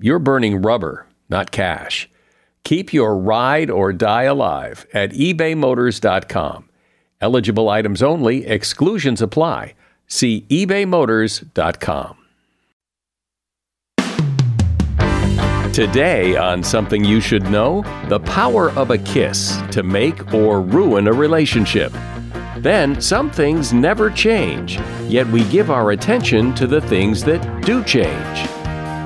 you're burning rubber, not cash. Keep your ride or die alive at ebaymotors.com. Eligible items only, exclusions apply. See ebaymotors.com. Today, on Something You Should Know, the power of a kiss to make or ruin a relationship. Then, some things never change, yet we give our attention to the things that do change.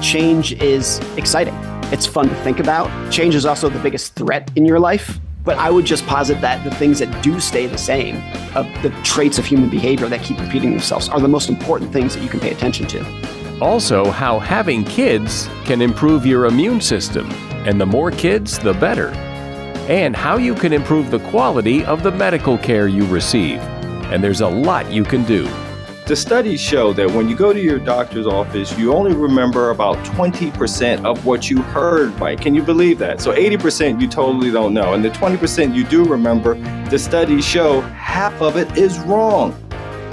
Change is exciting. It's fun to think about. Change is also the biggest threat in your life. But I would just posit that the things that do stay the same, of the traits of human behavior that keep repeating themselves, are the most important things that you can pay attention to. Also, how having kids can improve your immune system, and the more kids, the better. And how you can improve the quality of the medical care you receive. And there's a lot you can do. The studies show that when you go to your doctor's office, you only remember about 20% of what you heard, Mike. Can you believe that? So 80% you totally don't know. And the 20% you do remember, the studies show half of it is wrong.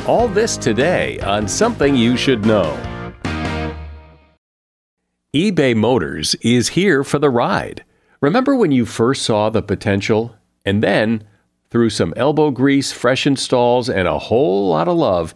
All this today on Something You Should Know. eBay Motors is here for the ride. Remember when you first saw the potential? And then, through some elbow grease, fresh installs, and a whole lot of love,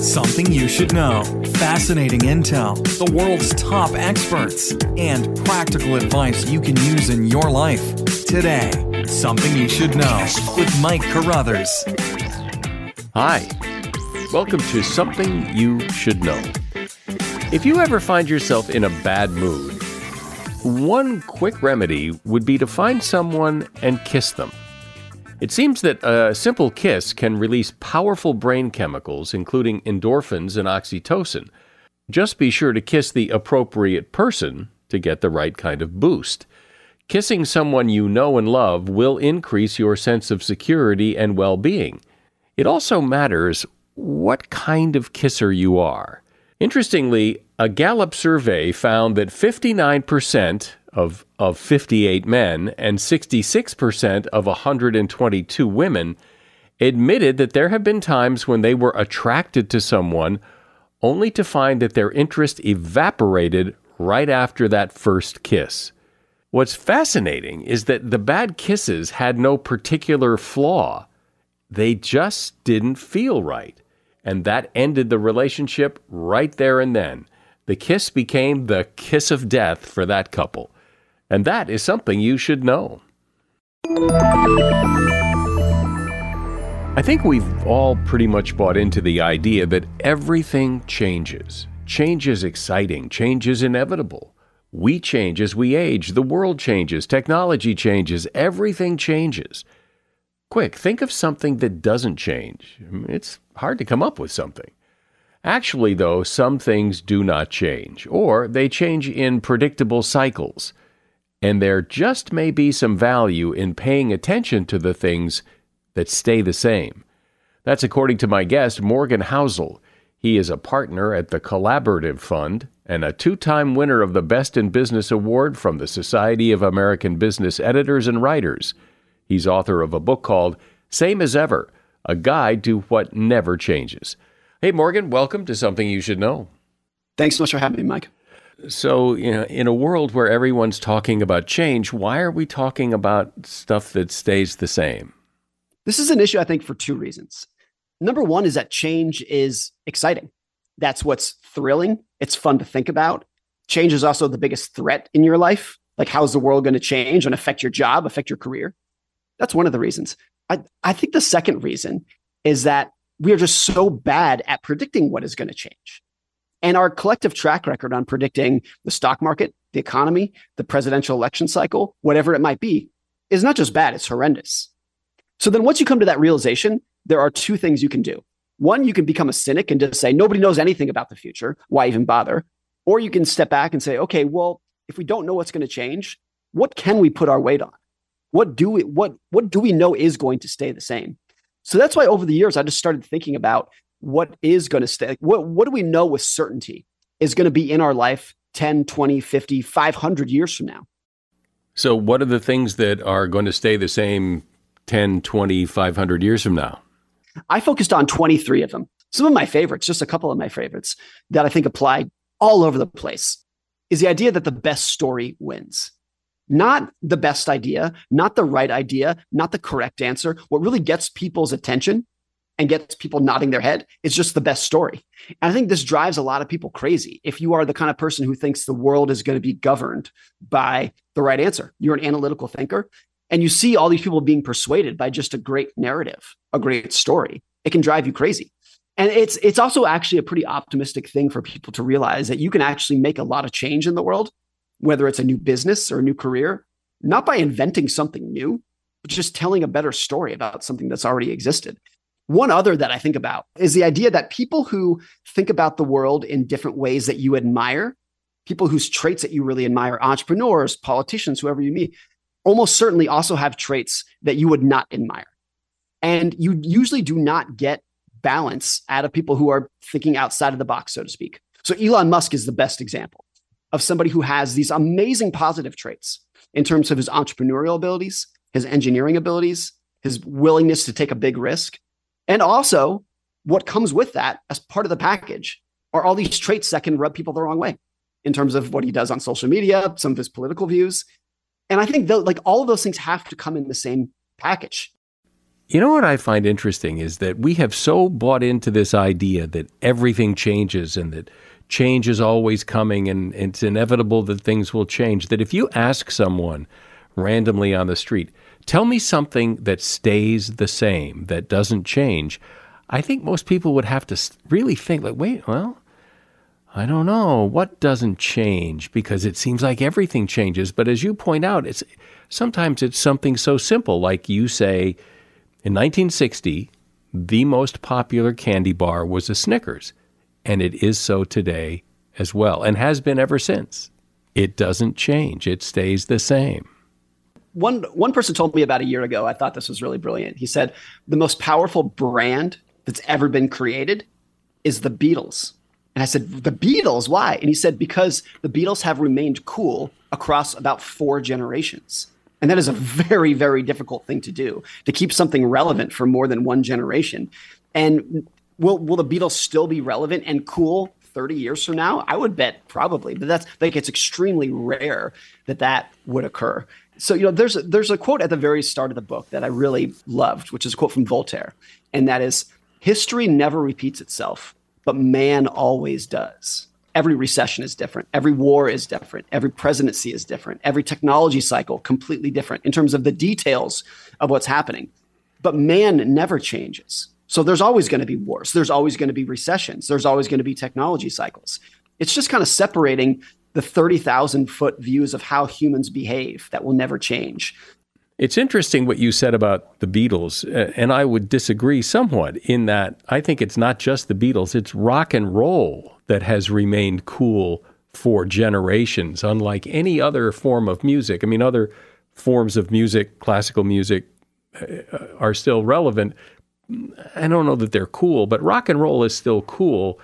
Something you should know. Fascinating intel, the world's top experts, and practical advice you can use in your life. Today, Something You Should Know with Mike Carruthers. Hi, welcome to Something You Should Know. If you ever find yourself in a bad mood, one quick remedy would be to find someone and kiss them. It seems that a simple kiss can release powerful brain chemicals, including endorphins and oxytocin. Just be sure to kiss the appropriate person to get the right kind of boost. Kissing someone you know and love will increase your sense of security and well being. It also matters what kind of kisser you are. Interestingly, a Gallup survey found that 59% of, of 58 men and 66% of 122 women admitted that there have been times when they were attracted to someone only to find that their interest evaporated right after that first kiss. What's fascinating is that the bad kisses had no particular flaw. They just didn't feel right. And that ended the relationship right there and then. The kiss became the kiss of death for that couple. And that is something you should know. I think we've all pretty much bought into the idea that everything changes. Change is exciting, change is inevitable. We change as we age, the world changes, technology changes, everything changes. Quick, think of something that doesn't change. It's hard to come up with something. Actually, though, some things do not change, or they change in predictable cycles and there just may be some value in paying attention to the things that stay the same. That's according to my guest, Morgan Housel. He is a partner at the Collaborative Fund and a two time winner of the Best in Business Award from the Society of American Business Editors and Writers. He's author of a book called Same as Ever A Guide to What Never Changes. Hey, Morgan, welcome to Something You Should Know. Thanks so much for having me, Mike. So, you know, in a world where everyone's talking about change, why are we talking about stuff that stays the same? This is an issue, I think, for two reasons. Number one is that change is exciting. That's what's thrilling. It's fun to think about. Change is also the biggest threat in your life. Like, how's the world going to change and affect your job, affect your career? That's one of the reasons. I, I think the second reason is that we are just so bad at predicting what is going to change. And our collective track record on predicting the stock market, the economy, the presidential election cycle, whatever it might be, is not just bad, it's horrendous. So then once you come to that realization, there are two things you can do. One, you can become a cynic and just say, nobody knows anything about the future. Why even bother? Or you can step back and say, okay, well, if we don't know what's going to change, what can we put our weight on? What do we what what do we know is going to stay the same? So that's why over the years I just started thinking about what is going to stay. What what do we know with certainty is going to be in our life 10, 20, 50, 500 years from now? So what are the things that are going to stay the same 10, 20, 500 years from now? I focused on 23 of them. Some of my favorites, just a couple of my favorites that I think apply all over the place, is the idea that the best story wins. Not the best idea, not the right idea, not the correct answer. What really gets people's attention and gets people nodding their head is just the best story. And I think this drives a lot of people crazy. If you are the kind of person who thinks the world is going to be governed by the right answer, you're an analytical thinker, and you see all these people being persuaded by just a great narrative, a great story, it can drive you crazy. And it's it's also actually a pretty optimistic thing for people to realize that you can actually make a lot of change in the world, whether it's a new business or a new career, not by inventing something new, but just telling a better story about something that's already existed. One other that I think about is the idea that people who think about the world in different ways that you admire, people whose traits that you really admire, entrepreneurs, politicians, whoever you meet, almost certainly also have traits that you would not admire. And you usually do not get balance out of people who are thinking outside of the box, so to speak. So Elon Musk is the best example of somebody who has these amazing positive traits in terms of his entrepreneurial abilities, his engineering abilities, his willingness to take a big risk. And also, what comes with that as part of the package are all these traits that can rub people the wrong way in terms of what he does on social media, some of his political views. And I think that like all of those things have to come in the same package. You know what I find interesting is that we have so bought into this idea that everything changes and that change is always coming and it's inevitable that things will change that if you ask someone randomly on the street, tell me something that stays the same, that doesn't change, I think most people would have to really think like, wait, well, I don't know what doesn't change because it seems like everything changes. But as you point out, it's sometimes it's something so simple, like you say, in 1960, the most popular candy bar was a Snickers, and it is so today as well, and has been ever since. It doesn't change; it stays the same. One one person told me about a year ago. I thought this was really brilliant. He said the most powerful brand that's ever been created is the Beatles and I said, The Beatles, why? And he said, Because the Beatles have remained cool across about four generations. And that is a very, very difficult thing to do to keep something relevant for more than one generation. And will, will the Beatles still be relevant and cool 30 years from now? I would bet probably, but that's like it's extremely rare that that would occur. So, you know, there's a, there's a quote at the very start of the book that I really loved, which is a quote from Voltaire. And that is history never repeats itself but man always does. Every recession is different. Every war is different. Every presidency is different. Every technology cycle completely different in terms of the details of what's happening. But man never changes. So there's always going to be wars. There's always going to be recessions. There's always going to be technology cycles. It's just kind of separating the 30,000 foot views of how humans behave that will never change it's interesting what you said about the Beatles, and I would disagree somewhat in that I think it's not just the Beatles, it's rock and roll that has remained cool for generations, unlike any other form of music. I mean, other forms of music, classical music, uh, are still relevant. I don't know that they're cool, but rock and roll is still cool.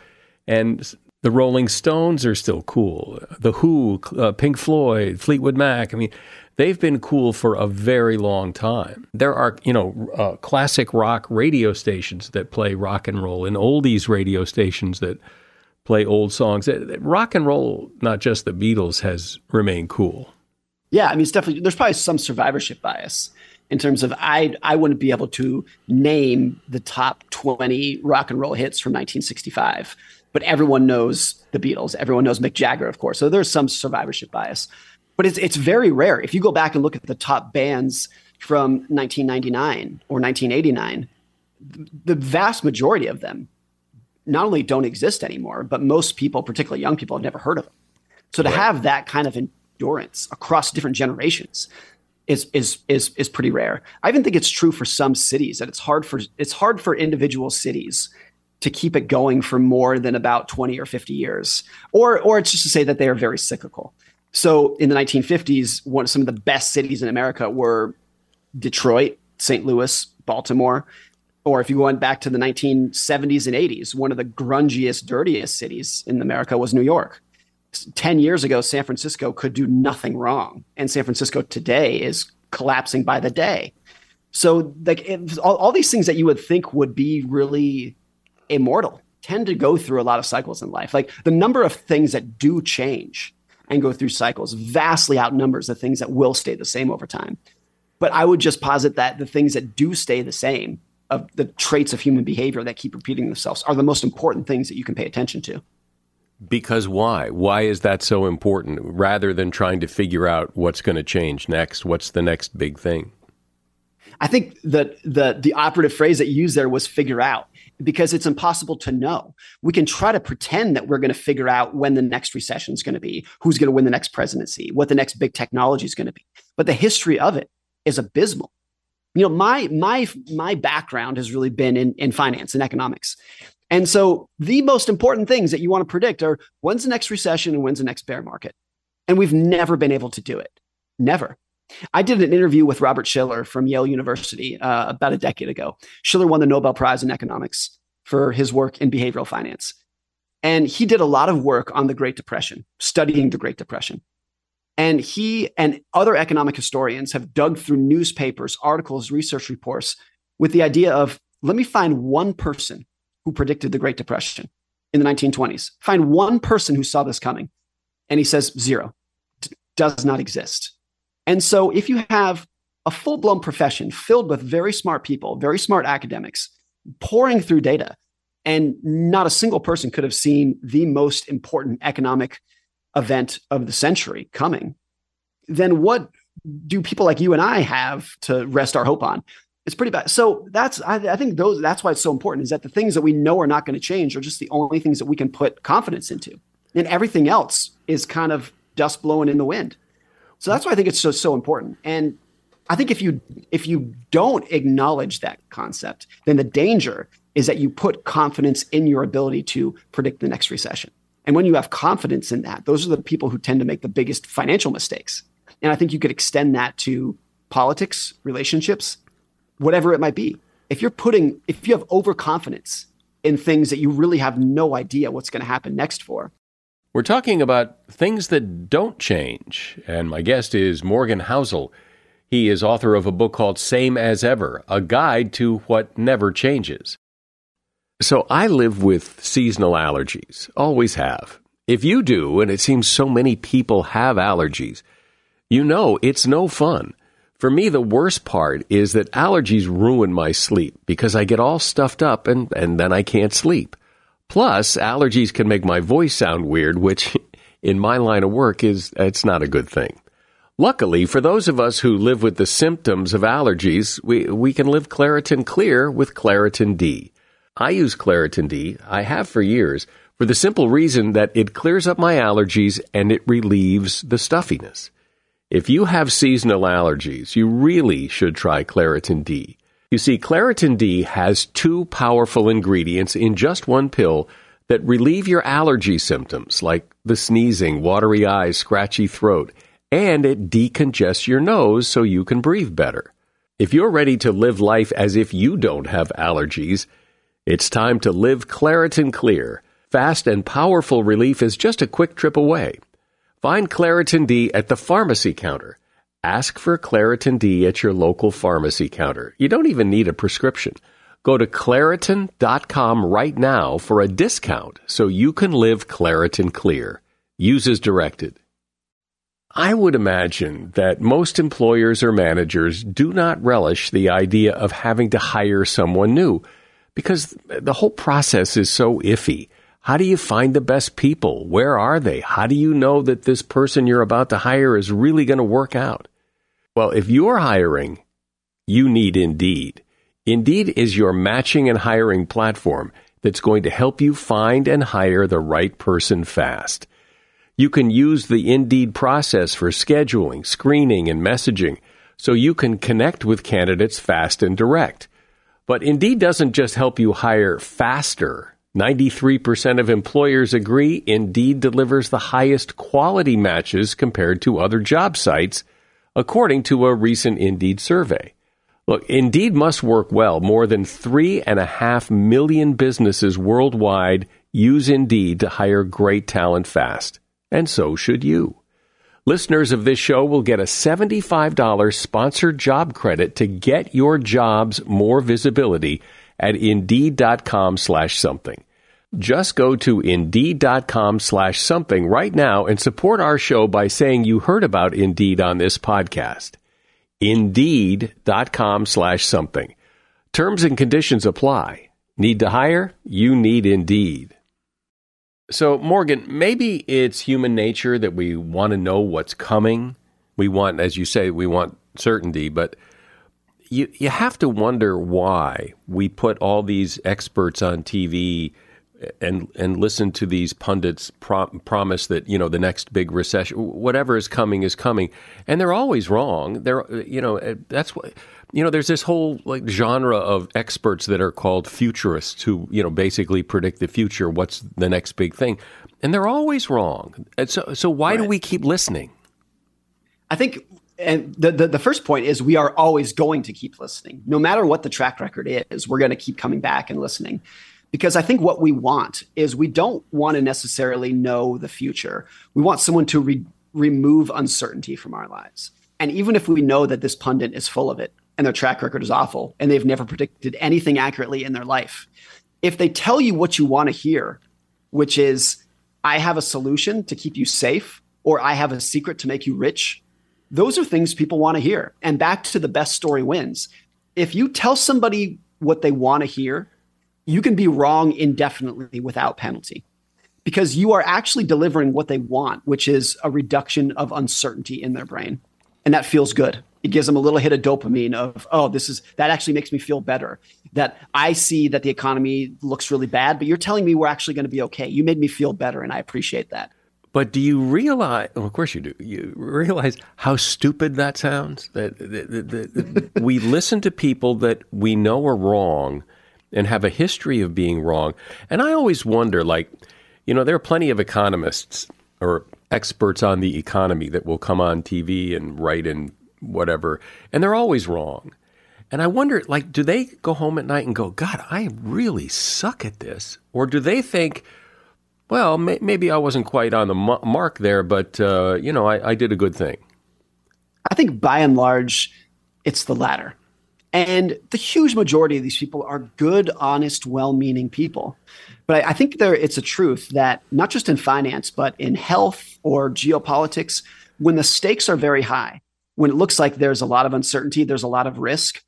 And the Rolling Stones are still cool. The Who, uh, Pink Floyd, Fleetwood Mac. I mean, they've been cool for a very long time. There are, you know, uh, classic rock radio stations that play rock and roll and oldies radio stations that play old songs. Rock and roll, not just the Beatles, has remained cool. Yeah, I mean, it's definitely there's probably some survivorship bias in terms of I I wouldn't be able to name the top 20 rock and roll hits from 1965, but everyone knows the Beatles. Everyone knows Mick Jagger, of course. So there's some survivorship bias, but it's it's very rare. If you go back and look at the top bands from 1999 or 1989, the vast majority of them not only don't exist anymore, but most people, particularly young people, have never heard of them. So to right. have that kind of endurance across different generations is is is is pretty rare. I even think it's true for some cities that it's hard for it's hard for individual cities to keep it going for more than about 20 or 50 years. Or or it's just to say that they are very cyclical. So in the 1950s, one some of the best cities in America were Detroit, St. Louis, Baltimore. Or if you went back to the 1970s and 80s, one of the grungiest, dirtiest cities in America was New York. 10 years ago, San Francisco could do nothing wrong. And San Francisco today is collapsing by the day. So, like, all, all these things that you would think would be really immortal tend to go through a lot of cycles in life. Like, the number of things that do change and go through cycles vastly outnumbers the things that will stay the same over time. But I would just posit that the things that do stay the same, of the traits of human behavior that keep repeating themselves, are the most important things that you can pay attention to. Because why? Why is that so important rather than trying to figure out what's going to change next? What's the next big thing? I think that the the operative phrase that you used there was figure out because it's impossible to know. We can try to pretend that we're going to figure out when the next recession is going to be, who's going to win the next presidency, what the next big technology is going to be. But the history of it is abysmal. You know, my my my background has really been in in finance and economics. And so the most important things that you want to predict are when's the next recession and when's the next bear market. And we've never been able to do it. Never. I did an interview with Robert Shiller from Yale University uh, about a decade ago. Shiller won the Nobel Prize in economics for his work in behavioral finance. And he did a lot of work on the Great Depression, studying the Great Depression. And he and other economic historians have dug through newspapers, articles, research reports with the idea of let me find one person who predicted the Great Depression in the 1920s. Find one person who saw this coming. And he says zero, D- does not exist. And so if you have a full blown profession filled with very smart people, very smart academics, pouring through data, and not a single person could have seen the most important economic event of the century coming, then what do people like you and I have to rest our hope on? it's pretty bad. So that's I, I, think those that's why it's so important is that the things that we know are not going to change are just the only things that we can put confidence into, and everything else is kind of dust blowing in the wind. So that's why I think it's so so important. And I think if you if you don't acknowledge that concept, then the danger is that you put confidence in your ability to predict the next recession. And when you have confidence in that, those are the people who tend to make the biggest financial mistakes. And I think you could extend that to politics, relationships, whatever it might be. If you're putting, if you have overconfidence in things that you really have no idea what's going to happen next for. We're talking about things that don't change. And my guest is Morgan Housel. He is author of a book called Same as Ever A Guide to What Never Changes. So I live with seasonal allergies, always have. If you do, and it seems so many people have allergies, you know it's no fun. For me, the worst part is that allergies ruin my sleep because I get all stuffed up and, and then I can't sleep. Plus, allergies can make my voice sound weird, which in my line of work is, it's not a good thing. Luckily, for those of us who live with the symptoms of allergies, we, we can live Claritin Clear with Claritin D. I use Claritin D, I have for years, for the simple reason that it clears up my allergies and it relieves the stuffiness. If you have seasonal allergies, you really should try Claritin D. You see, Claritin D has two powerful ingredients in just one pill that relieve your allergy symptoms like the sneezing, watery eyes, scratchy throat, and it decongests your nose so you can breathe better. If you're ready to live life as if you don't have allergies, it's time to live Claritin Clear. Fast and powerful relief is just a quick trip away. Find Claritin D at the pharmacy counter. Ask for Claritin D at your local pharmacy counter. You don't even need a prescription. Go to Claritin.com right now for a discount so you can live Claritin Clear. Use as directed. I would imagine that most employers or managers do not relish the idea of having to hire someone new because the whole process is so iffy. How do you find the best people? Where are they? How do you know that this person you're about to hire is really going to work out? Well, if you're hiring, you need Indeed. Indeed is your matching and hiring platform that's going to help you find and hire the right person fast. You can use the Indeed process for scheduling, screening, and messaging so you can connect with candidates fast and direct. But Indeed doesn't just help you hire faster. 93% of employers agree Indeed delivers the highest quality matches compared to other job sites, according to a recent Indeed survey. Look, Indeed must work well. More than three and a half million businesses worldwide use Indeed to hire great talent fast. And so should you. Listeners of this show will get a $75 sponsored job credit to get your jobs more visibility at Indeed.com slash something. Just go to Indeed.com slash something right now and support our show by saying you heard about Indeed on this podcast. Indeed.com slash something. Terms and conditions apply. Need to hire? You need Indeed. So, Morgan, maybe it's human nature that we want to know what's coming. We want, as you say, we want certainty, but you, you have to wonder why we put all these experts on TV and and listen to these pundits pro- promise that you know the next big recession, whatever is coming is coming, and they're always wrong. They're you know eh, that's what you know. There's this whole like genre of experts that are called futurists who you know basically predict the future. What's the next big thing, and they're always wrong. And so so why right. do we keep listening? I think and the, the, the first point is we are always going to keep listening no matter what the track record is we're going to keep coming back and listening because I think what we want is we don't want to necessarily know the future. We want someone to re- remove uncertainty from our lives. And even if we know that this pundit is full of it and their track record is awful and they've never predicted anything accurately in their life, if they tell you what you want to hear, which is, I have a solution to keep you safe, or I have a secret to make you rich, those are things people want to hear. And back to the best story wins. If you tell somebody what they want to hear, you can be wrong indefinitely without penalty because you are actually delivering what they want, which is a reduction of uncertainty in their brain. And that feels good. It gives them a little hit of dopamine of, oh, this is that actually makes me feel better. That I see that the economy looks really bad, but you're telling me we're actually going to be okay. You made me feel better, and I appreciate that. But do you realize? Well, of course you do. You realize how stupid that sounds. That, that, that, that we listen to people that we know are wrong, and have a history of being wrong. And I always wonder, like, you know, there are plenty of economists or experts on the economy that will come on TV and write in whatever, and they're always wrong. And I wonder, like, do they go home at night and go, God, I really suck at this? Or do they think, well, may- maybe I wasn't quite on the mark there, but, uh, you know, I-, I did a good thing? I think by and large, it's the latter. And the huge majority of these people are good, honest, well meaning people. But I, I think there it's a truth that not just in finance, but in health or geopolitics, when the stakes are very high, when it looks like there's a lot of uncertainty, there's a lot of risk,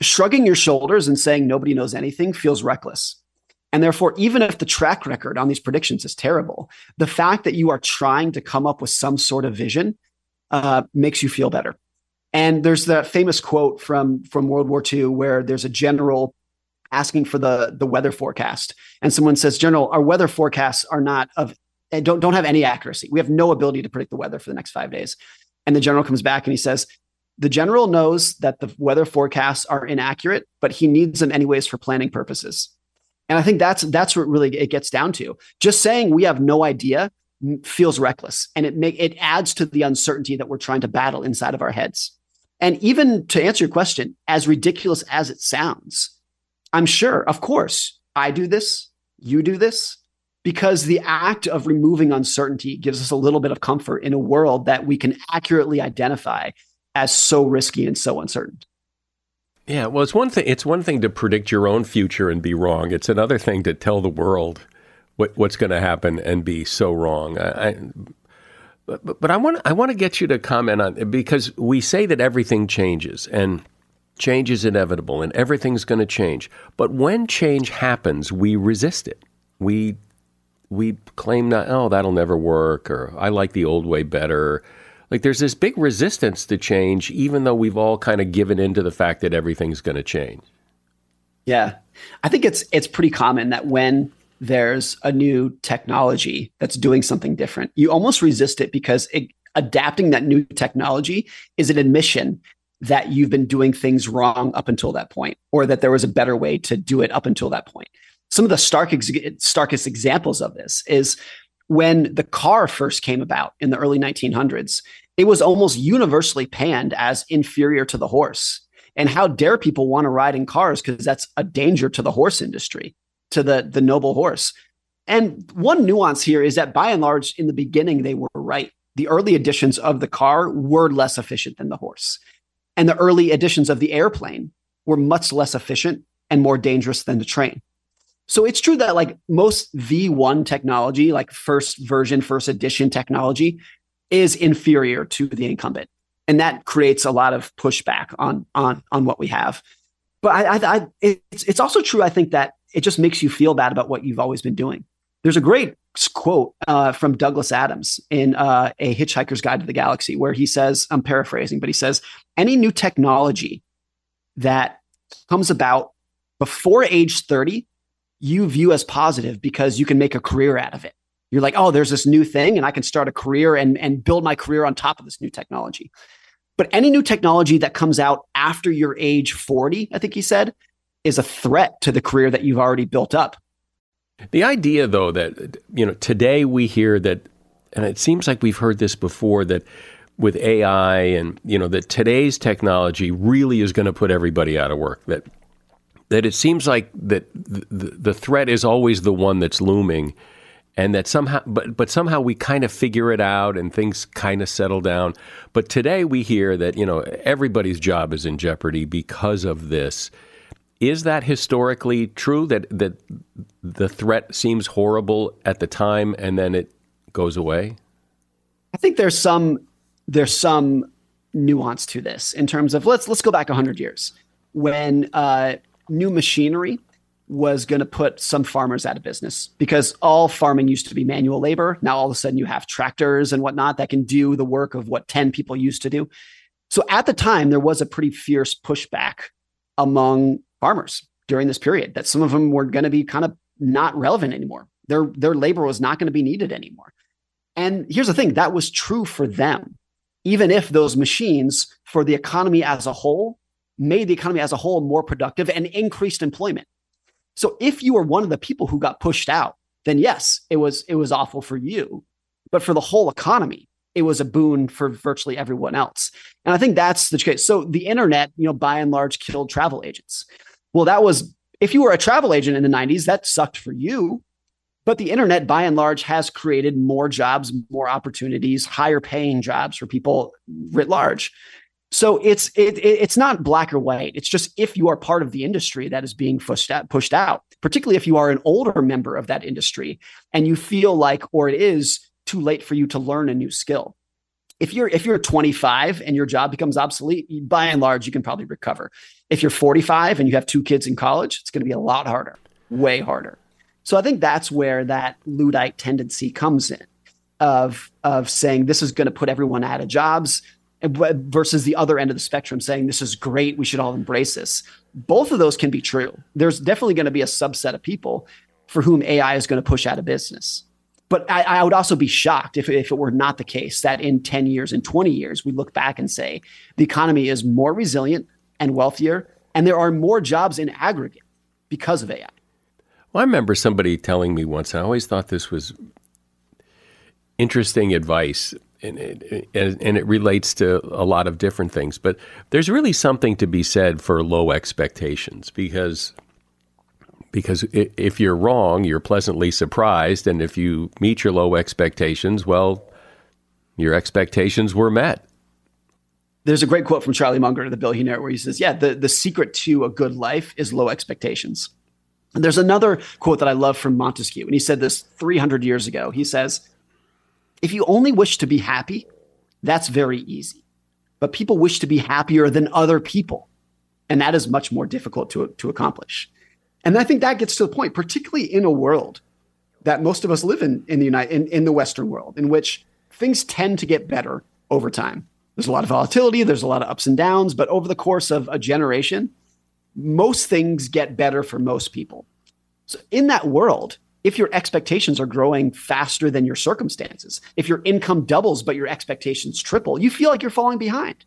shrugging your shoulders and saying nobody knows anything feels reckless. And therefore, even if the track record on these predictions is terrible, the fact that you are trying to come up with some sort of vision uh, makes you feel better. And there's that famous quote from from World War II where there's a general asking for the the weather forecast, and someone says, "General, our weather forecasts are not of eh, don't don't have any accuracy. We have no ability to predict the weather for the next five days." And the general comes back and he says, "The general knows that the weather forecasts are inaccurate, but he needs them anyways for planning purposes." And I think that's that's what really it gets down to. Just saying we have no idea feels reckless, and it make it adds to the uncertainty that we're trying to battle inside of our heads. And even to answer your question, as ridiculous as it sounds, I'm sure, of course, I do this, you do this, because the act of removing uncertainty gives us a little bit of comfort in a world that we can accurately identify as so risky and so uncertain. Yeah, well, it's one thing. It's one thing to predict your own future and be wrong. It's another thing to tell the world what, what's going to happen and be so wrong. I, I, but, but I want I want to get you to comment on because we say that everything changes and change is inevitable and everything's going to change. But when change happens, we resist it. We we claim that oh that'll never work or I like the old way better like there's this big resistance to change, even though we've all kind of given into the fact that everything's going to change. Yeah, I think it's it's pretty common that when there's a new technology that's doing something different, you almost resist it because it, adapting that new technology is an admission that you've been doing things wrong up until that point, or that there was a better way to do it up until that point. Some of the stark ex- starkest examples of this is when the car first came about in the early 1900s, it was almost universally panned as inferior to the horse. And how dare people want to ride in cars because that's a danger to the horse industry, to the, the noble horse. And one nuance here is that by and large, in the beginning, they were right. The early editions of the car were less efficient than the horse. And the early editions of the airplane were much less efficient and more dangerous than the train. So it's true that like most V1 technology, like first version, first edition technology, is inferior to the incumbent, and that creates a lot of pushback on on on what we have. But I, I, I it's it's also true. I think that it just makes you feel bad about what you've always been doing. There's a great quote uh, from Douglas Adams in uh, A Hitchhiker's Guide to the Galaxy, where he says, I'm paraphrasing, but he says, any new technology that comes about before age 30 you view as positive because you can make a career out of it. You're like, oh, there's this new thing, and I can start a career and, and build my career on top of this new technology. But any new technology that comes out after your age 40, I think he said, is a threat to the career that you've already built up. The idea, though, that, you know, today we hear that, and it seems like we've heard this before, that with AI and, you know, that today's technology really is going to put everybody out of work, that that it seems like that the, the threat is always the one that's looming and that somehow but but somehow we kind of figure it out and things kind of settle down but today we hear that you know everybody's job is in jeopardy because of this is that historically true that that the threat seems horrible at the time and then it goes away i think there's some there's some nuance to this in terms of let's let's go back 100 years when uh, new machinery was going to put some farmers out of business because all farming used to be manual labor. Now all of a sudden you have tractors and whatnot that can do the work of what 10 people used to do. So at the time, there was a pretty fierce pushback among farmers during this period that some of them were going to be kind of not relevant anymore. Their, their labor was not going to be needed anymore. And here's the thing that was true for them, even if those machines for the economy as a whole made the economy as a whole more productive and increased employment. So if you were one of the people who got pushed out, then yes, it was it was awful for you. But for the whole economy, it was a boon for virtually everyone else. And I think that's the case. So the internet, you know, by and large killed travel agents. Well, that was if you were a travel agent in the 90s, that sucked for you. But the internet, by and large, has created more jobs, more opportunities, higher paying jobs for people writ large. So it's it, it's not black or white. It's just if you are part of the industry that is being pushed out, pushed out, particularly if you are an older member of that industry and you feel like, or it is too late for you to learn a new skill. If you're if you're 25 and your job becomes obsolete, by and large, you can probably recover. If you're 45 and you have two kids in college, it's going to be a lot harder, way harder. So I think that's where that Luddite tendency comes in of of saying this is going to put everyone out of jobs versus the other end of the spectrum saying this is great we should all embrace this. Both of those can be true. There's definitely going to be a subset of people for whom ai is going to push out of business. But I, I, would also be shocked if, if it were not the case that in 10 years and 20 years we look back and say the economy is more resilient and wealthier and there are more jobs in aggregate because of ai well i remember somebody telling me once i always thought this was interesting advice and it, and it relates to a lot of different things. But there's really something to be said for low expectations because because if you're wrong, you're pleasantly surprised, and if you meet your low expectations, well, your expectations were met. There's a great quote from Charlie Munger, the billionaire, where he says, Yeah, the, the secret to a good life is low expectations. And there's another quote that I love from Montesquieu, and he said this 300 years ago. He says, If you only wish to be happy, that's very easy. But people wish to be happier than other people. And that is much more difficult to, to accomplish. And I think that gets to the point, particularly in a world that most of us live in in the United in, in the Western world, in which things tend to get better over time. There's a lot of volatility, there's a lot of ups and downs, but over the course of a generation, most things get better for most people. So in that world, if your expectations are growing faster than your circumstances, if your income doubles but your expectations triple, you feel like you're falling behind.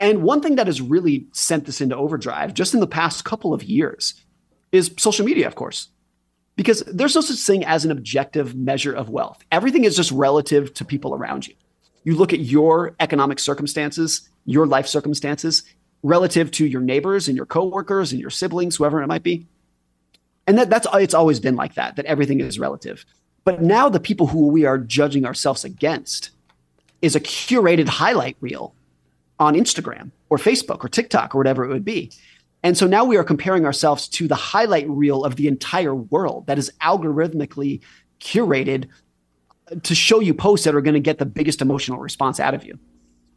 And one thing that has really sent this into overdrive just in the past couple of years is social media, of course because there's no such thing as an objective measure of wealth. Everything is just relative to people around you. You look at your economic circumstances, your life circumstances, relative to your neighbors and your coworkers and your siblings, whoever it might be. And that, that's it's always been like that, that everything is relative. But now the people who we are judging ourselves against is a curated highlight reel on Instagram or Facebook or TikTok or whatever it would be. And so now we are comparing ourselves to the highlight reel of the entire world that is algorithmically curated to show you posts that are going to get the biggest emotional response out of you.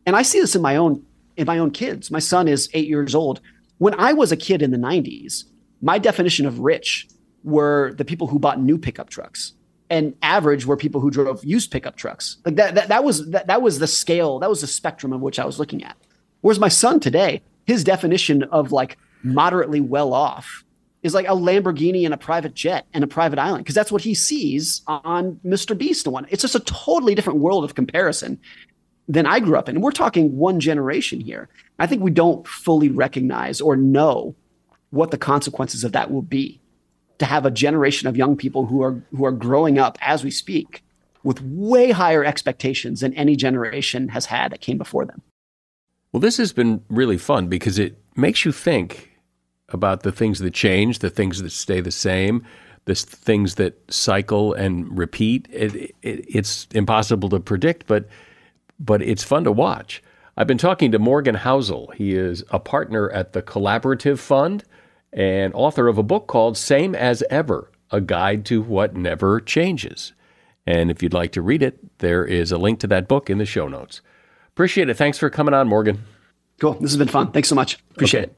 And I see this in my own in my own kids. My son is 8 years old. When I was a kid in the 90s, my definition of rich were the people who bought new pickup trucks and average were people who drove used pickup trucks. Like that that, that was that, that was the scale, that was the spectrum of which I was looking at. Whereas my son today, his definition of like moderately well off is like a Lamborghini and a private jet and a private island because that's what he sees on Mr. Beast and one. It's just a totally different world of comparison than I grew up in. And we're talking one generation here. I think we don't fully recognize or know what the consequences of that will be to have a generation of young people who are who are growing up as we speak with way higher expectations than any generation has had that came before them. Well, this has been really fun because it makes you think about the things that change, the things that stay the same, the things that cycle and repeat. It, it, it's impossible to predict, but but it's fun to watch. I've been talking to Morgan Housel. He is a partner at the Collaborative Fund and author of a book called Same as Ever A Guide to What Never Changes. And if you'd like to read it, there is a link to that book in the show notes. Appreciate it. Thanks for coming on, Morgan. Cool. This has been fun. Thanks so much. Appreciate okay. it.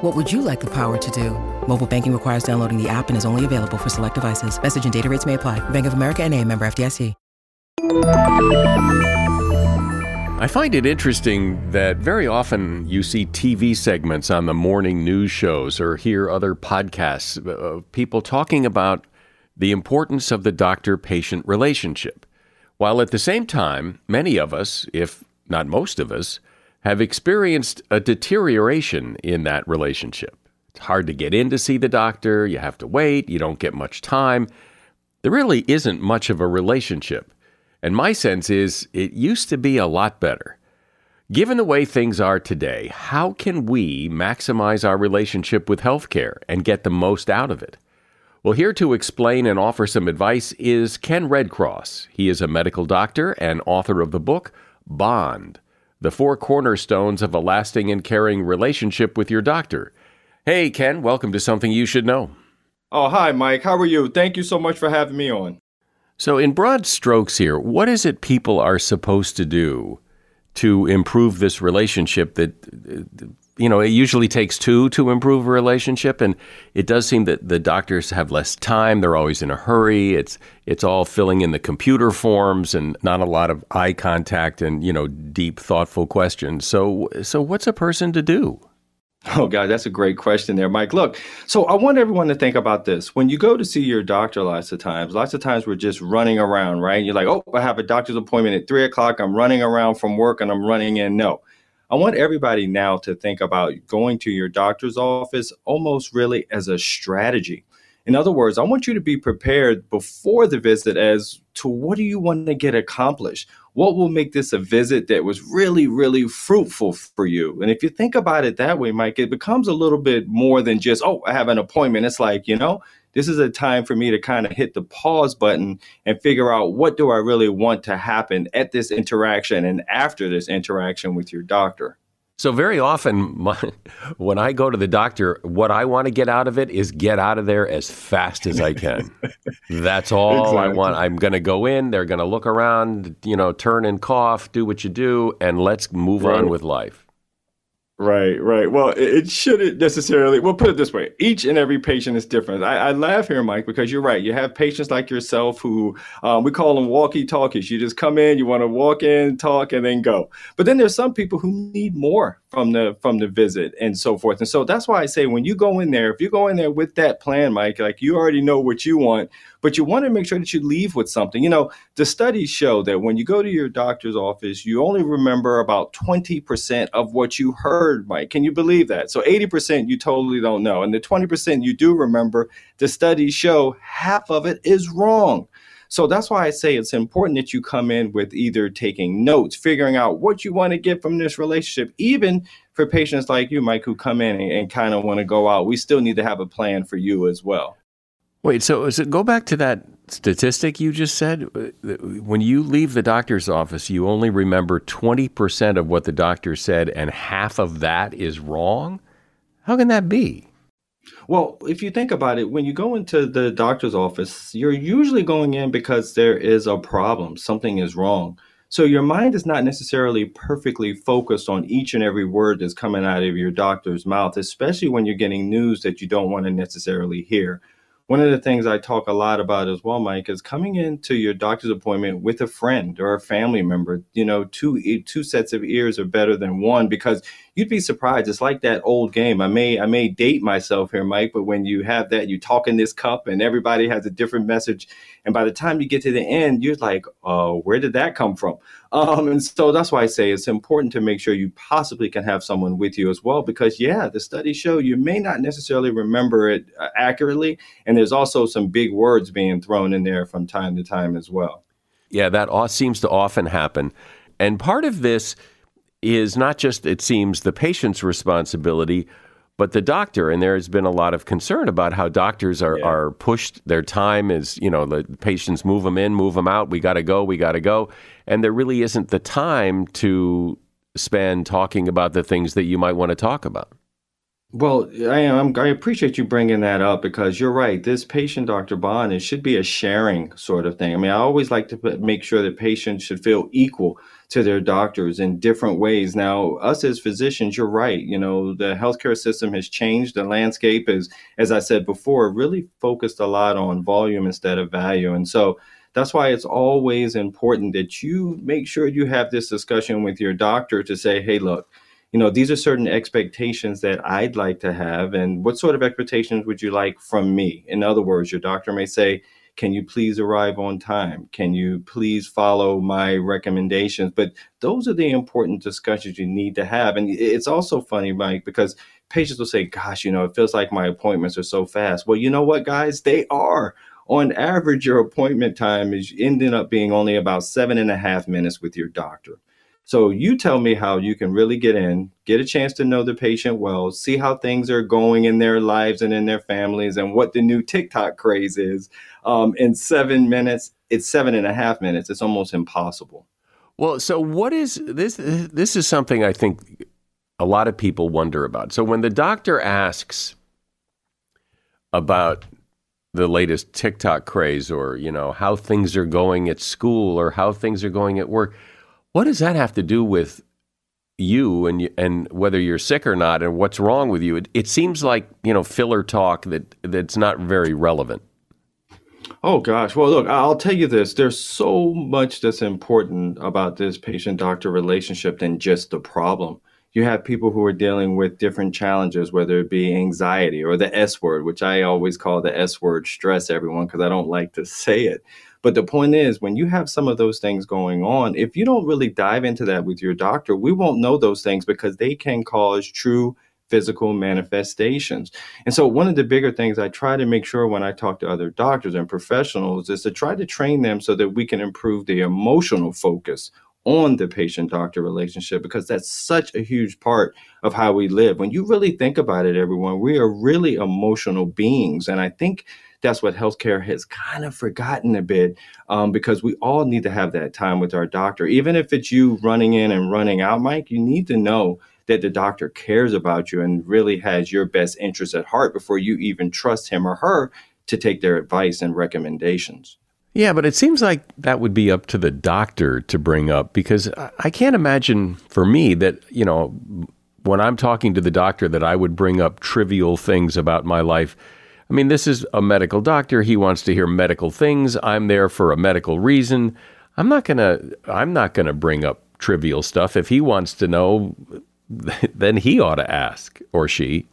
What would you like the power to do? Mobile banking requires downloading the app and is only available for select devices. Message and data rates may apply. Bank of America and a member FDIC. I find it interesting that very often you see TV segments on the morning news shows or hear other podcasts uh, of people talking about the importance of the doctor patient relationship. While at the same time, many of us, if not most of us, have experienced a deterioration in that relationship. It's hard to get in to see the doctor, you have to wait, you don't get much time. There really isn't much of a relationship. And my sense is it used to be a lot better. Given the way things are today, how can we maximize our relationship with healthcare and get the most out of it? Well, here to explain and offer some advice is Ken Redcross. He is a medical doctor and author of the book Bond The Four Cornerstones of a Lasting and Caring Relationship with Your Doctor. Hey, Ken, welcome to Something You Should Know. Oh, hi, Mike. How are you? Thank you so much for having me on. So, in broad strokes here, what is it people are supposed to do to improve this relationship that you know, it usually takes two to improve a relationship, and it does seem that the doctors have less time. They're always in a hurry. It's it's all filling in the computer forms, and not a lot of eye contact and you know deep, thoughtful questions. So, so what's a person to do? Oh, God, that's a great question there, Mike. Look, so I want everyone to think about this. When you go to see your doctor, lots of times, lots of times we're just running around, right? You're like, oh, I have a doctor's appointment at three o'clock. I'm running around from work and I'm running in. No, I want everybody now to think about going to your doctor's office almost really as a strategy. In other words, I want you to be prepared before the visit as to what do you want to get accomplished? What will make this a visit that was really, really fruitful for you? And if you think about it that way, Mike, it becomes a little bit more than just, oh, I have an appointment. It's like, you know, this is a time for me to kind of hit the pause button and figure out what do I really want to happen at this interaction and after this interaction with your doctor. So very often, my, when I go to the doctor, what I want to get out of it is get out of there as fast as I can. That's all exactly. I want. I'm going to go in. They're going to look around, you know, turn and cough, do what you do, and let's move right. on with life. Right, right. Well, it, it, shouldn't necessarily. We'll put it this way: each and every patient is different. I, I laugh here, Mike, because you're right. You have patients like yourself who um, we call them walkie-talkies. You just come in, you want to walk in, talk, and then go. But then there's some people who need more from the from the visit and so forth. And so that's why I say when you go in there, if you go in there with that plan, Mike, like you already know what you want but you want to make sure that you leave with something. You know, the studies show that when you go to your doctor's office, you only remember about 20% of what you heard, Mike. Can you believe that? So 80% you totally don't know. And the 20% you do remember, the studies show half of it is wrong. So that's why I say it's important that you come in with either taking notes, figuring out what you want to get from this relationship, even for patients like you, Mike, who come in and, and kind of want to go out. We still need to have a plan for you as well. Wait, so, go back to that statistic you just said. When you leave the doctor's office, you only remember 20% of what the doctor said, and half of that is wrong? How can that be? Well, if you think about it, when you go into the doctor's office, you're usually going in because there is a problem, something is wrong. So your mind is not necessarily perfectly focused on each and every word that's coming out of your doctor's mouth, especially when you're getting news that you don't want to necessarily hear one of the things I talk a lot about as well, Mike, is coming into your doctor's appointment with a friend or a family member. You know, two two sets of ears are better than one because you'd be surprised. It's like that old game. I may I may date myself here, Mike, but when you have that, you talk in this cup, and everybody has a different message, and by the time you get to the end, you're like, "Oh, where did that come from?" Um, and so that's why I say it's important to make sure you possibly can have someone with you as well, because yeah, the studies show you may not necessarily remember it uh, accurately, and there's also some big words being thrown in there from time to time as well. Yeah, that seems to often happen, and part of this is not just it seems the patient's responsibility but the doctor and there has been a lot of concern about how doctors are, yeah. are pushed their time is you know the patients move them in move them out we got to go we got to go and there really isn't the time to spend talking about the things that you might want to talk about well, I am. I appreciate you bringing that up because you're right. This patient, Dr. Bond, it should be a sharing sort of thing. I mean, I always like to make sure that patients should feel equal to their doctors in different ways. Now, us as physicians, you're right. You know, the healthcare system has changed. The landscape is, as I said before, really focused a lot on volume instead of value. And so that's why it's always important that you make sure you have this discussion with your doctor to say, hey, look, you know, these are certain expectations that I'd like to have. And what sort of expectations would you like from me? In other words, your doctor may say, can you please arrive on time? Can you please follow my recommendations? But those are the important discussions you need to have. And it's also funny, Mike, because patients will say, Gosh, you know, it feels like my appointments are so fast. Well, you know what, guys? They are. On average, your appointment time is ending up being only about seven and a half minutes with your doctor. So you tell me how you can really get in, get a chance to know the patient well, see how things are going in their lives and in their families, and what the new TikTok craze is. Um, in seven minutes, it's seven and a half minutes. It's almost impossible. Well, so what is this? This is something I think a lot of people wonder about. So when the doctor asks about the latest TikTok craze or, you know, how things are going at school or how things are going at work, what does that have to do with you and and whether you're sick or not and what's wrong with you? It, it seems like you know filler talk that that's not very relevant. Oh gosh. Well, look, I'll tell you this. There's so much that's important about this patient doctor relationship than just the problem. You have people who are dealing with different challenges, whether it be anxiety or the S word, which I always call the S word stress, everyone, because I don't like to say it. But the point is, when you have some of those things going on, if you don't really dive into that with your doctor, we won't know those things because they can cause true physical manifestations. And so, one of the bigger things I try to make sure when I talk to other doctors and professionals is to try to train them so that we can improve the emotional focus on the patient doctor relationship because that's such a huge part of how we live. When you really think about it, everyone, we are really emotional beings. And I think that's what healthcare has kind of forgotten a bit um, because we all need to have that time with our doctor. Even if it's you running in and running out, Mike, you need to know that the doctor cares about you and really has your best interest at heart before you even trust him or her to take their advice and recommendations. Yeah, but it seems like that would be up to the doctor to bring up because I can't imagine for me that, you know, when I'm talking to the doctor that I would bring up trivial things about my life I mean, this is a medical doctor. He wants to hear medical things. I'm there for a medical reason. I'm not going to I'm not going to bring up trivial stuff. If he wants to know, then he ought to ask or she.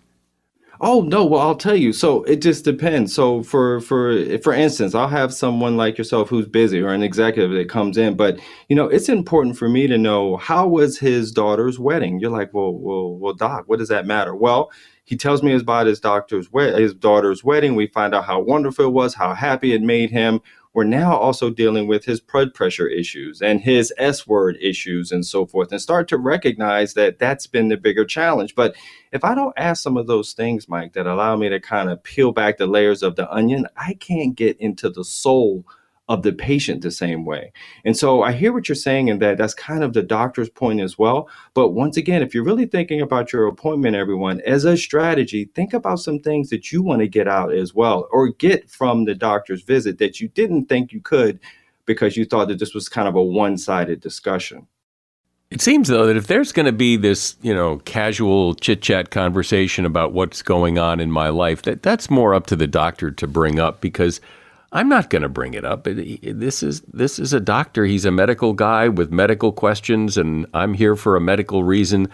Oh no, well I'll tell you. So it just depends. So for for for instance, I'll have someone like yourself who's busy or an executive that comes in, but you know, it's important for me to know how was his daughter's wedding. You're like, well, well, well, doc, what does that matter? Well, he tells me about his doctor's his daughter's wedding. We find out how wonderful it was, how happy it made him. We're now also dealing with his blood pressure issues and his S word issues and so forth, and start to recognize that that's been the bigger challenge. But if I don't ask some of those things, Mike, that allow me to kind of peel back the layers of the onion, I can't get into the soul of the patient the same way. And so I hear what you're saying, and that that's kind of the doctor's point as well. But once again, if you're really thinking about your appointment, everyone, as a strategy, think about some things that you want to get out as well, or get from the doctor's visit that you didn't think you could because you thought that this was kind of a one sided discussion. It seems though that if there's going to be this, you know, casual chit chat conversation about what's going on in my life, that that's more up to the doctor to bring up because I'm not going to bring it up. This is this is a doctor. He's a medical guy with medical questions, and I'm here for a medical reason.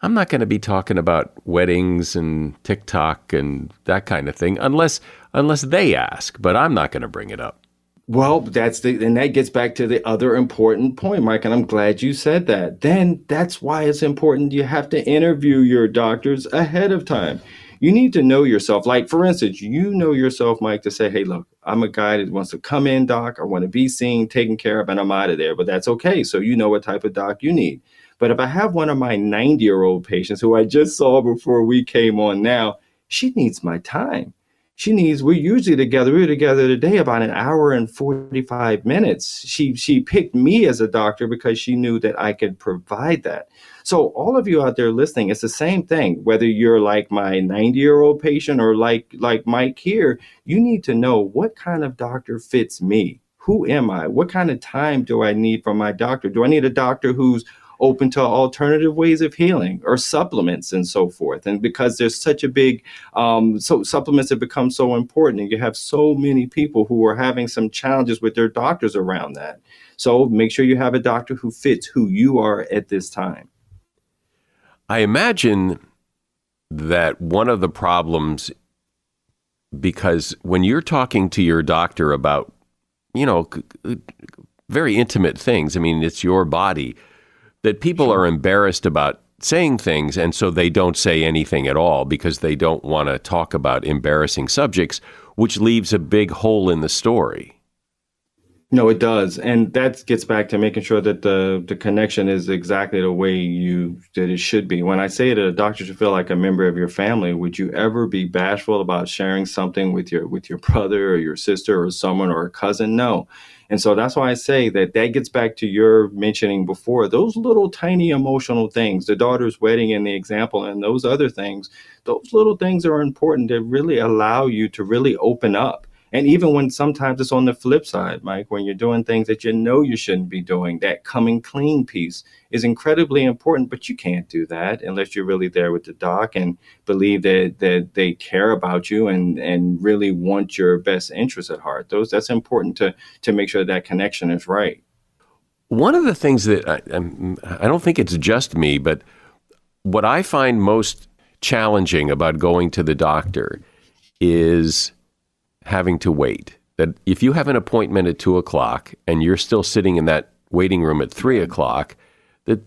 I'm not going to be talking about weddings and TikTok and that kind of thing unless unless they ask. But I'm not going to bring it up. Well, that's the and that gets back to the other important point, Mike, and I'm glad you said that. Then that's why it's important you have to interview your doctors ahead of time you need to know yourself. Like, for instance, you know yourself, Mike, to say, hey, look, I'm a guy that wants to come in, doc. I want to be seen, taken care of, and I'm out of there. But that's okay. So you know what type of doc you need. But if I have one of my 90 year old patients who I just saw before we came on now, she needs my time. She needs, we're usually together, we were together today about an hour and 45 minutes. She she picked me as a doctor because she knew that I could provide that. So, all of you out there listening, it's the same thing. Whether you're like my 90 year old patient or like like Mike here, you need to know what kind of doctor fits me. Who am I? What kind of time do I need from my doctor? Do I need a doctor who's open to alternative ways of healing or supplements and so forth. And because there's such a big, um, so supplements have become so important, and you have so many people who are having some challenges with their doctors around that. So make sure you have a doctor who fits who you are at this time. I imagine that one of the problems, because when you're talking to your doctor about, you know, very intimate things, I mean, it's your body, that people are embarrassed about saying things, and so they don't say anything at all because they don't want to talk about embarrassing subjects, which leaves a big hole in the story. No, it does, and that gets back to making sure that the the connection is exactly the way you that it should be. When I say that a doctor should feel like a member of your family, would you ever be bashful about sharing something with your with your brother or your sister or someone or a cousin? No. And so that's why I say that that gets back to your mentioning before those little tiny emotional things, the daughter's wedding and the example, and those other things, those little things are important to really allow you to really open up and even when sometimes it's on the flip side, Mike, when you're doing things that you know you shouldn't be doing, that coming clean piece is incredibly important, but you can't do that unless you're really there with the doc and believe that, that they care about you and, and really want your best interests at heart. Those that's important to to make sure that connection is right. One of the things that I, I don't think it's just me, but what I find most challenging about going to the doctor is having to wait. That if you have an appointment at two o'clock and you're still sitting in that waiting room at three o'clock, that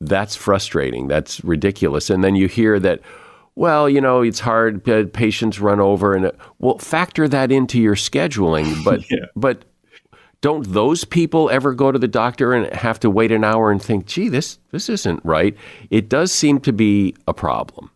that's frustrating. That's ridiculous. And then you hear that, well, you know, it's hard. Patients run over, and well, factor that into your scheduling. But yeah. but don't those people ever go to the doctor and have to wait an hour and think, gee, this this isn't right? It does seem to be a problem.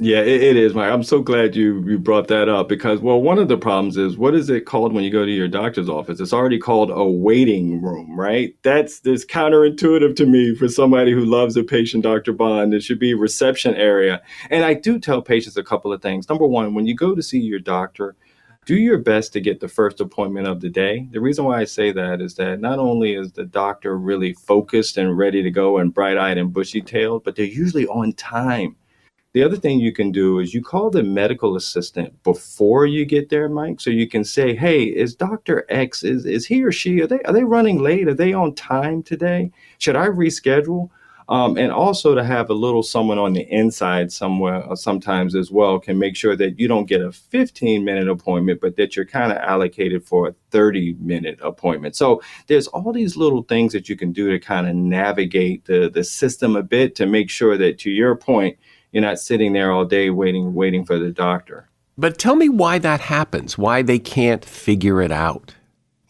Yeah, it, it is, Mike. I'm so glad you you brought that up because well, one of the problems is what is it called when you go to your doctor's office? It's already called a waiting room, right? That's this counterintuitive to me for somebody who loves a patient, Dr. Bond. It should be reception area. And I do tell patients a couple of things. Number one, when you go to see your doctor, do your best to get the first appointment of the day. The reason why I say that is that not only is the doctor really focused and ready to go and bright eyed and bushy tailed, but they're usually on time. The other thing you can do is you call the medical assistant before you get there, Mike, so you can say, "Hey, is Doctor X is is he or she are they are they running late? Are they on time today? Should I reschedule?" Um, and also to have a little someone on the inside somewhere uh, sometimes as well can make sure that you don't get a 15 minute appointment but that you're kind of allocated for a 30 minute appointment so there's all these little things that you can do to kind of navigate the the system a bit to make sure that to your point you're not sitting there all day waiting waiting for the doctor. But tell me why that happens. Why they can't figure it out.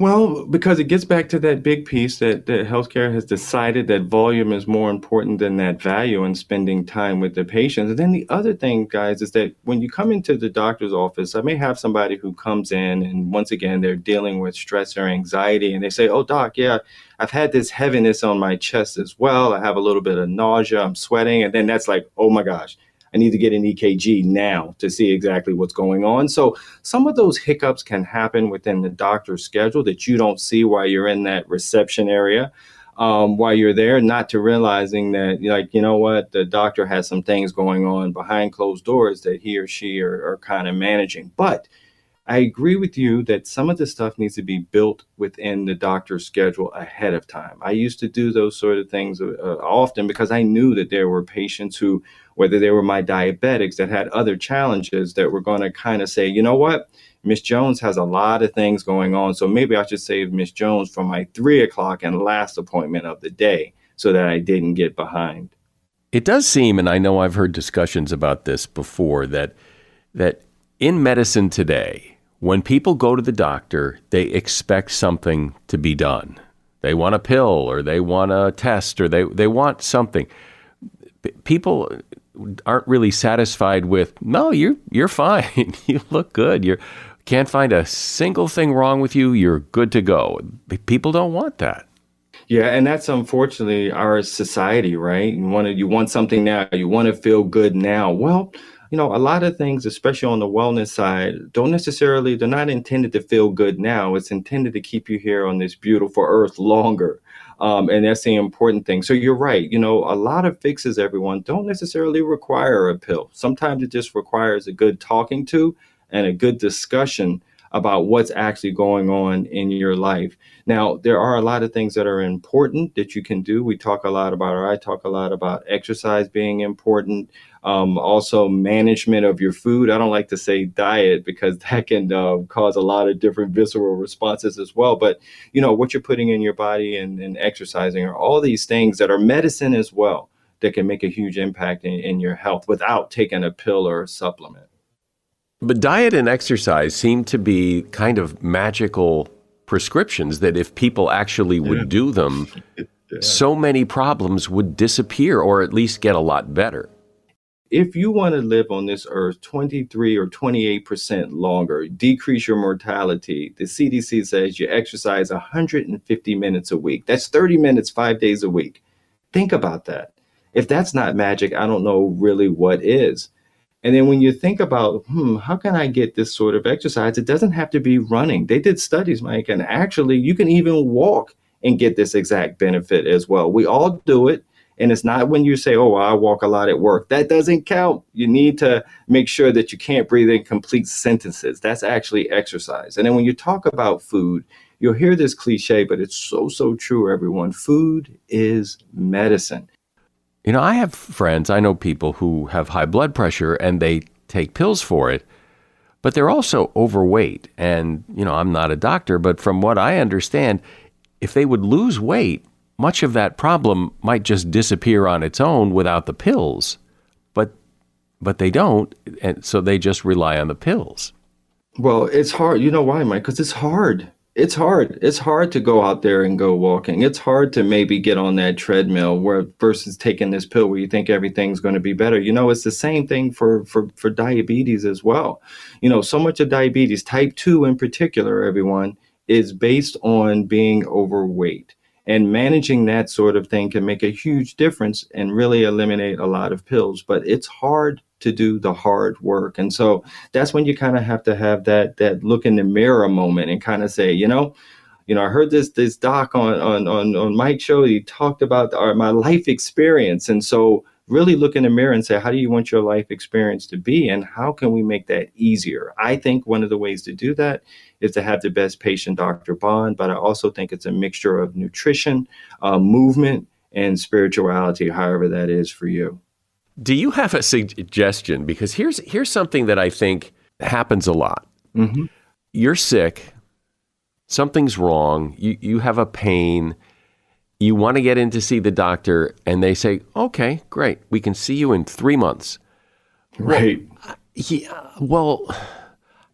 Well, because it gets back to that big piece that, that healthcare has decided that volume is more important than that value and spending time with the patients. And then the other thing, guys, is that when you come into the doctor's office, I may have somebody who comes in and once again they're dealing with stress or anxiety and they say, Oh, doc, yeah, I've had this heaviness on my chest as well. I have a little bit of nausea, I'm sweating. And then that's like, oh my gosh, I need to get an EKG now to see exactly what's going on. So some of those hiccups can happen within the doctor's schedule that you don't see while you're in that reception area. Um, while you're there, not to realizing that, like, you know what, the doctor has some things going on behind closed doors that he or she are, are kind of managing. But I agree with you that some of this stuff needs to be built within the doctor's schedule ahead of time. I used to do those sort of things uh, often because I knew that there were patients who, whether they were my diabetics that had other challenges, that were going to kind of say, you know what, Miss Jones has a lot of things going on, so maybe I should save Miss Jones for my three o'clock and last appointment of the day so that I didn't get behind. It does seem, and I know I've heard discussions about this before, that that in medicine today, when people go to the doctor, they expect something to be done. They want a pill or they want a test or they, they want something. People aren't really satisfied with, no, you're, you're fine. you look good. You can't find a single thing wrong with you. You're good to go. People don't want that. Yeah, and that's unfortunately our society, right? You want to, you want something now. You want to feel good now. Well, you know, a lot of things, especially on the wellness side, don't necessarily, they're not intended to feel good now. It's intended to keep you here on this beautiful earth longer. Um, and that's the important thing. So you're right. You know, a lot of fixes, everyone, don't necessarily require a pill. Sometimes it just requires a good talking to and a good discussion about what's actually going on in your life. Now, there are a lot of things that are important that you can do. We talk a lot about, or I talk a lot about exercise being important. Um, also, management of your food. I don't like to say diet because that can uh, cause a lot of different visceral responses as well. But, you know, what you're putting in your body and, and exercising are all these things that are medicine as well that can make a huge impact in, in your health without taking a pill or a supplement. But diet and exercise seem to be kind of magical prescriptions that if people actually would yeah. do them, yeah. so many problems would disappear or at least get a lot better. If you want to live on this earth 23 or 28% longer, decrease your mortality, the CDC says you exercise 150 minutes a week. That's 30 minutes, five days a week. Think about that. If that's not magic, I don't know really what is. And then when you think about, hmm, how can I get this sort of exercise? It doesn't have to be running. They did studies, Mike, and actually you can even walk and get this exact benefit as well. We all do it. And it's not when you say, oh, I walk a lot at work. That doesn't count. You need to make sure that you can't breathe in complete sentences. That's actually exercise. And then when you talk about food, you'll hear this cliche, but it's so, so true, everyone. Food is medicine. You know, I have friends, I know people who have high blood pressure and they take pills for it, but they're also overweight. And, you know, I'm not a doctor, but from what I understand, if they would lose weight, much of that problem might just disappear on its own without the pills. But but they don't, and so they just rely on the pills. Well, it's hard. You know why, Mike? Because it's hard it's hard. It's hard to go out there and go walking. It's hard to maybe get on that treadmill where versus taking this pill where you think everything's going to be better. You know, it's the same thing for for for diabetes as well. You know, so much of diabetes, type 2 in particular, everyone, is based on being overweight. And managing that sort of thing can make a huge difference and really eliminate a lot of pills, but it's hard to do the hard work. And so that's when you kind of have to have that that look in the mirror moment and kind of say, you know, you know, I heard this this doc on on on, on Mike's show. He talked about our, my life experience, and so really look in the mirror and say, how do you want your life experience to be, and how can we make that easier? I think one of the ways to do that is to have the best patient doctor bond, but I also think it's a mixture of nutrition, uh, movement, and spirituality, however that is for you. Do you have a suggestion? Because here's here's something that I think happens a lot. Mm-hmm. You're sick, something's wrong, you you have a pain, you want to get in to see the doctor, and they say, "Okay, great, we can see you in three months." Right. Uh, well, yeah. Uh, well,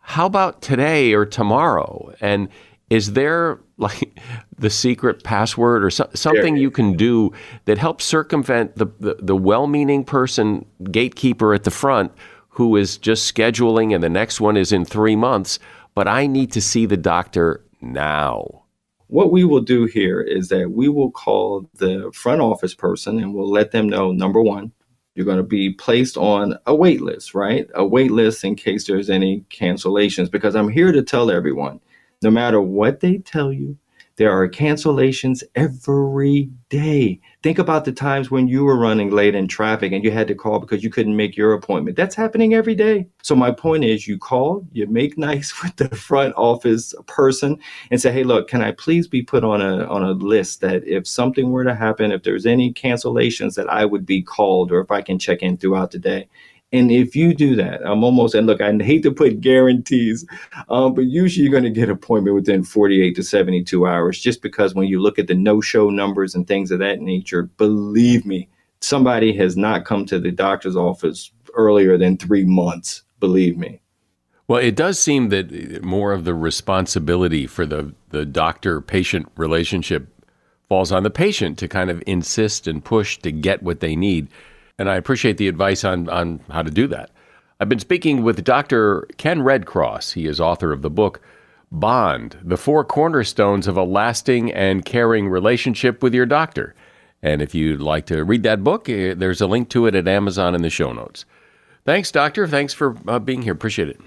how about today or tomorrow? And is there like the secret password or so, something you can do that helps circumvent the, the, the well-meaning person gatekeeper at the front who is just scheduling and the next one is in three months but i need to see the doctor now what we will do here is that we will call the front office person and we'll let them know number one you're going to be placed on a wait list right a wait list in case there's any cancellations because i'm here to tell everyone no matter what they tell you, there are cancellations every day. Think about the times when you were running late in traffic and you had to call because you couldn't make your appointment. That's happening every day. So, my point is you call, you make nice with the front office person and say, hey, look, can I please be put on a, on a list that if something were to happen, if there's any cancellations, that I would be called or if I can check in throughout the day. And if you do that, I'm almost, and look, I hate to put guarantees, um, but usually you're going to get appointment within 48 to 72 hours just because when you look at the no show numbers and things of that nature, believe me, somebody has not come to the doctor's office earlier than three months. Believe me. Well, it does seem that more of the responsibility for the, the doctor patient relationship falls on the patient to kind of insist and push to get what they need. And I appreciate the advice on, on how to do that. I've been speaking with Dr. Ken Redcross. He is author of the book Bond The Four Cornerstones of a Lasting and Caring Relationship with Your Doctor. And if you'd like to read that book, eh, there's a link to it at Amazon in the show notes. Thanks, Doctor. Thanks for uh, being here. Appreciate it.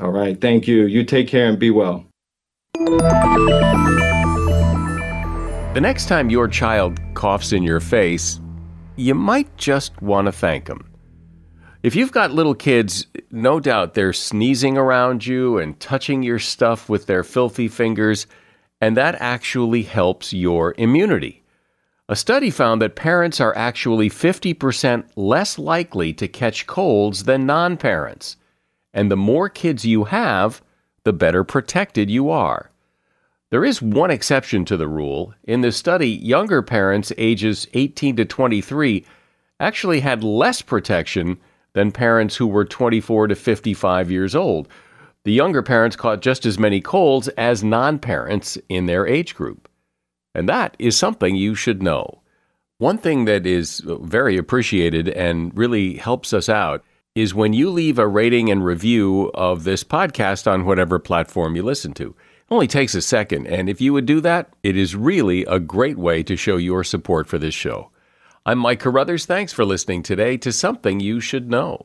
All right. Thank you. You take care and be well. The next time your child coughs in your face, you might just want to thank them. If you've got little kids, no doubt they're sneezing around you and touching your stuff with their filthy fingers, and that actually helps your immunity. A study found that parents are actually 50% less likely to catch colds than non parents. And the more kids you have, the better protected you are. There is one exception to the rule. In the study, younger parents ages 18 to 23 actually had less protection than parents who were 24 to 55 years old. The younger parents caught just as many colds as non parents in their age group. And that is something you should know. One thing that is very appreciated and really helps us out is when you leave a rating and review of this podcast on whatever platform you listen to. Only takes a second, and if you would do that, it is really a great way to show your support for this show. I'm Mike Carruthers. Thanks for listening today to Something You Should Know.